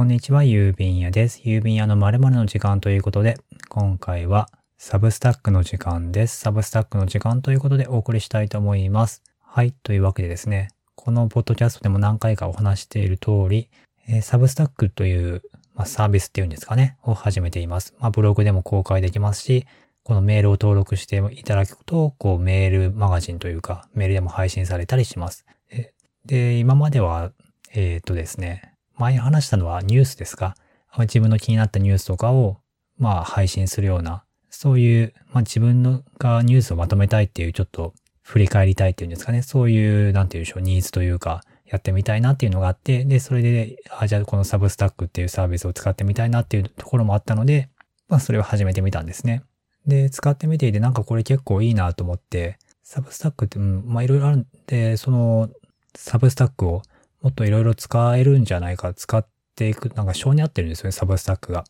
こんにちは、郵便屋です。郵便屋の〇〇の時間ということで、今回はサブスタックの時間です。サブスタックの時間ということでお送りしたいと思います。はい、というわけでですね、このポッドキャストでも何回かお話している通り、えーサブスタックという、まあ、サービスっていうんですかね、を始めています。まあ、ブログでも公開できますし、このメールを登録していただくと、こうメールマガジンというか、メールでも配信されたりします。で、で今までは、えっ、とですね、前話したのはニュースですか？自分の気になったニュースとかを、まあ、配信するような、そういう、まあ、自分のがニュースをまとめたいっていう、ちょっと振り返りたいっていうんですかね？そういう、なんていうんでしょう、ニーズというか、やってみたいなっていうのがあって、で、それで、あ、じゃあこのサブスタックっていうサービスを使ってみたいなっていうところもあったので、まあ、それを始めてみたんですね。で、使ってみていて、なんかこれ結構いいなと思って、サブスタックって、うん、まあ、いろいろあるんで、その、サブスタックをもっといろいろ使えるんじゃないか、使っていく、なんか性に合ってるんですよね、サブスタックが。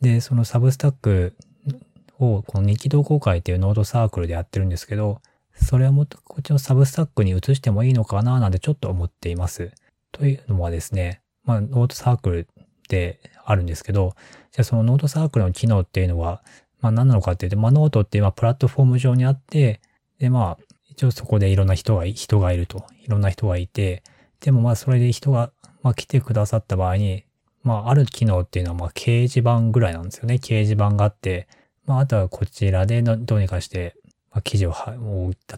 で、そのサブスタックを、この日記同好会っていうノートサークルでやってるんですけど、それをもっとこっちのサブスタックに移してもいいのかななんてちょっと思っています。というのはですね、まあ、ノートサークルってあるんですけど、じゃあそのノートサークルの機能っていうのは、まあ何なのかっていうと、まあノートっていうのはプラットフォーム上にあって、でまあ、一応そこでいろんな人が、人がいると。いろんな人がいて、でもまあそれで人が、まあ来てくださった場合に、まあある機能っていうのはまあ掲示板ぐらいなんですよね。掲示板があって、まああとはこちらでどうにかして、まあ、記事を、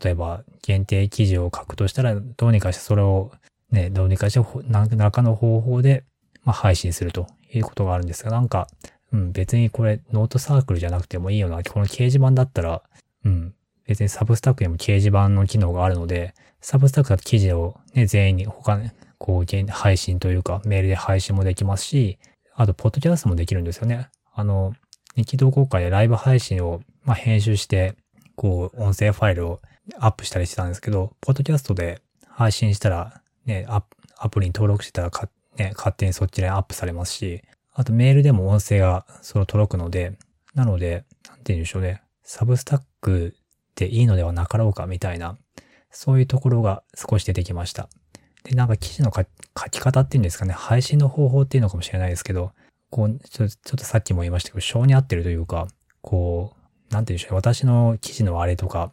例えば限定記事を書くとしたら、どうにかしてそれをね、どうにかしてほ何らかの方法で、まあ配信するということがあるんですが、なんか、うん、別にこれノートサークルじゃなくてもいいよな。この掲示板だったら、うん、別にサブスタックにも掲示板の機能があるので、サブスタックだと記事をね、全員に他ね、こう、配信というか、メールで配信もできますし、あと、ポッドキャストもできるんですよね。あの、日記同好会でライブ配信を、まあ、編集して、こう、音声ファイルをアップしたりしてたんですけど、ポッドキャストで配信したら、ね、アアプリに登録してたらか、ね、勝手にそっちでアップされますし、あとメールでも音声がその届くので、なので、なんて言うんでしょうね。サブスタックでいいのではなかろうかみたいな、そういうところが少し出てきました。で、なんか記事の書き方っていうんですかね、配信の方法っていうのかもしれないですけど、こう、ちょちょっとさっきも言いましたけど、性に合ってるというか、こう、なんて言うんでしょう、私の記事のあれとか、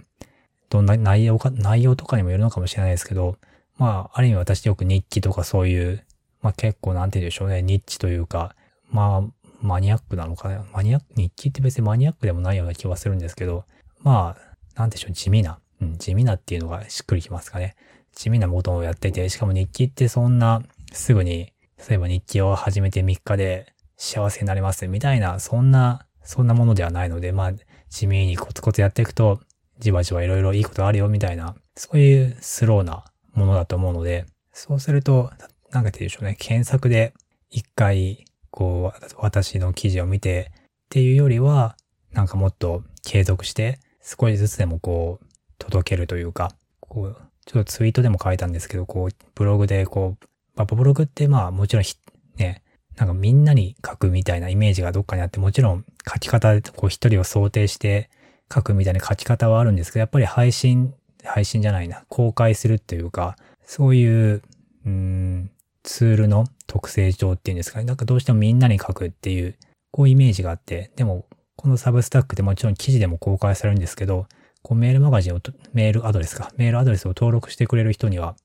どんな内容か、内容とかにもよるのかもしれないですけど、まあ、ある意味私よく日記とかそういう、まあ結構なんて言うんでしょうね、ニッチというか、まあ、マニアックなのかな。マニアック、日記って別にマニアックでもないような気はするんですけど、まあ、なんでしょう、地味な。うん、地味なっていうのがしっくりきますかね。地味なことをやってて、しかも日記ってそんな、すぐに、例えば日記を始めて3日で幸せになれますみたいな、そんな、そんなものではないので、まあ、地味にコツコツやっていくと、じわじわいろいろいいことあるよみたいな、そういうスローなものだと思うので、そうすると、なんかって言うでしょうね、検索で一回、こう、私の記事を見てっていうよりは、なんかもっと継続して、少しずつでもこう、届けるというか、こう、ちょっとツイートでも書いたんですけど、こう、ブログでこう、まあ、ブログってまあもちろんひね、なんかみんなに書くみたいなイメージがどっかにあって、もちろん書き方でこう一人を想定して書くみたいな書き方はあるんですけど、やっぱり配信、配信じゃないな、公開するっていうか、そういう、うん、ツールの特性上っていうんですかね。なんかどうしてもみんなに書くっていう、こうイメージがあって、でも、このサブスタックってもちろん記事でも公開されるんですけど、こうメールマガジンを、メールアドレスか、メールアドレスを登録してくれる人には、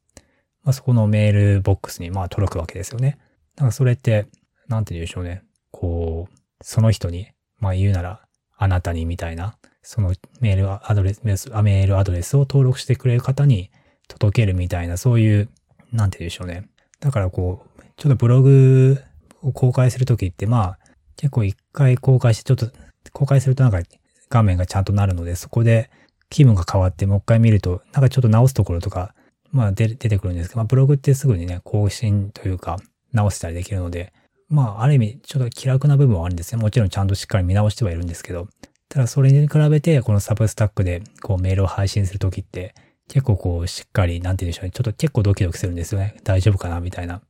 まあ、そこのメールボックスにまあ届くわけですよね。だからそれって、なんて言うんでしょうね。こう、その人に、まあ言うなら、あなたにみたいな、そのメールアドレス、メールアドレスを登録してくれる方に届けるみたいな、そういう、なんて言うでしょうね。だからこう、ちょっとブログを公開するときって、まあ、結構一回公開して、ちょっと、公開するとなんか画面がちゃんとなるので、そこで気分が変わってもう一回見ると、なんかちょっと直すところとか、まあ出出てくるんですけど、まあブログってすぐにね、更新というか直したりできるので、まあある意味ちょっと気楽な部分はあるんですね。もちろんちゃんとしっかり見直してはいるんですけど、ただそれに比べてこのサブスタックでこうメールを配信するときって結構こうしっかり、なんて言うんでしょうね。ちょっと結構ドキドキするんですよね。大丈夫かな？みたいな。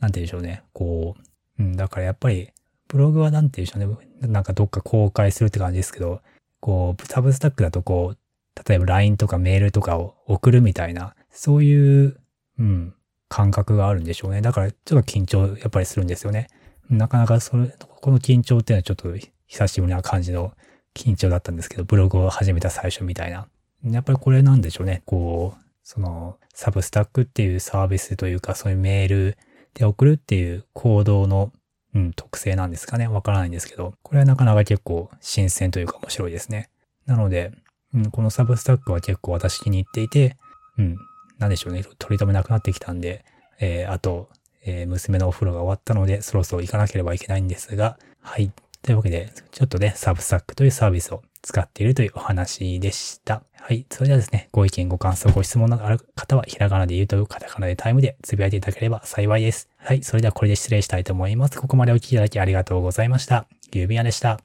なんて言うんでしょうね。こう、うん、だからやっぱりブログはなんて言うんでしょうね。なんかどっか公開するって感じですけど、こう、サブスタックだとこう、例えば LINE とかメールとかを送るみたいな、そういう、うん、感覚があるんでしょうね。だからちょっと緊張やっぱりするんですよね。なかなかそれ、この緊張っていうのはちょっと久しぶりな感じの緊張だったんですけど、ブログを始めた最初みたいな。やっぱりこれなんでしょうね。こう、その、サブスタックっていうサービスというか、そういうメールで送るっていう行動の、うん、特性なんですかね。わからないんですけど、これはなかなか結構新鮮というか面白いですね。なので、うん、このサブスタックは結構私気に入っていて、うん、なんでしょうね。取り留めなくなってきたんで、えー、あと、えー、娘のお風呂が終わったので、そろそろ行かなければいけないんですが、はい。というわけで、ちょっとね、サブスタックというサービスを使っているというお話でした。はい。それではですね、ご意見、ご感想、ご質問のある方は、ひらがなで言うとカタカナでタイムでつぶやいていただければ幸いです。はい。それではこれで失礼したいと思います。ここまでお聞きいただきありがとうございました。ゆうびやでした。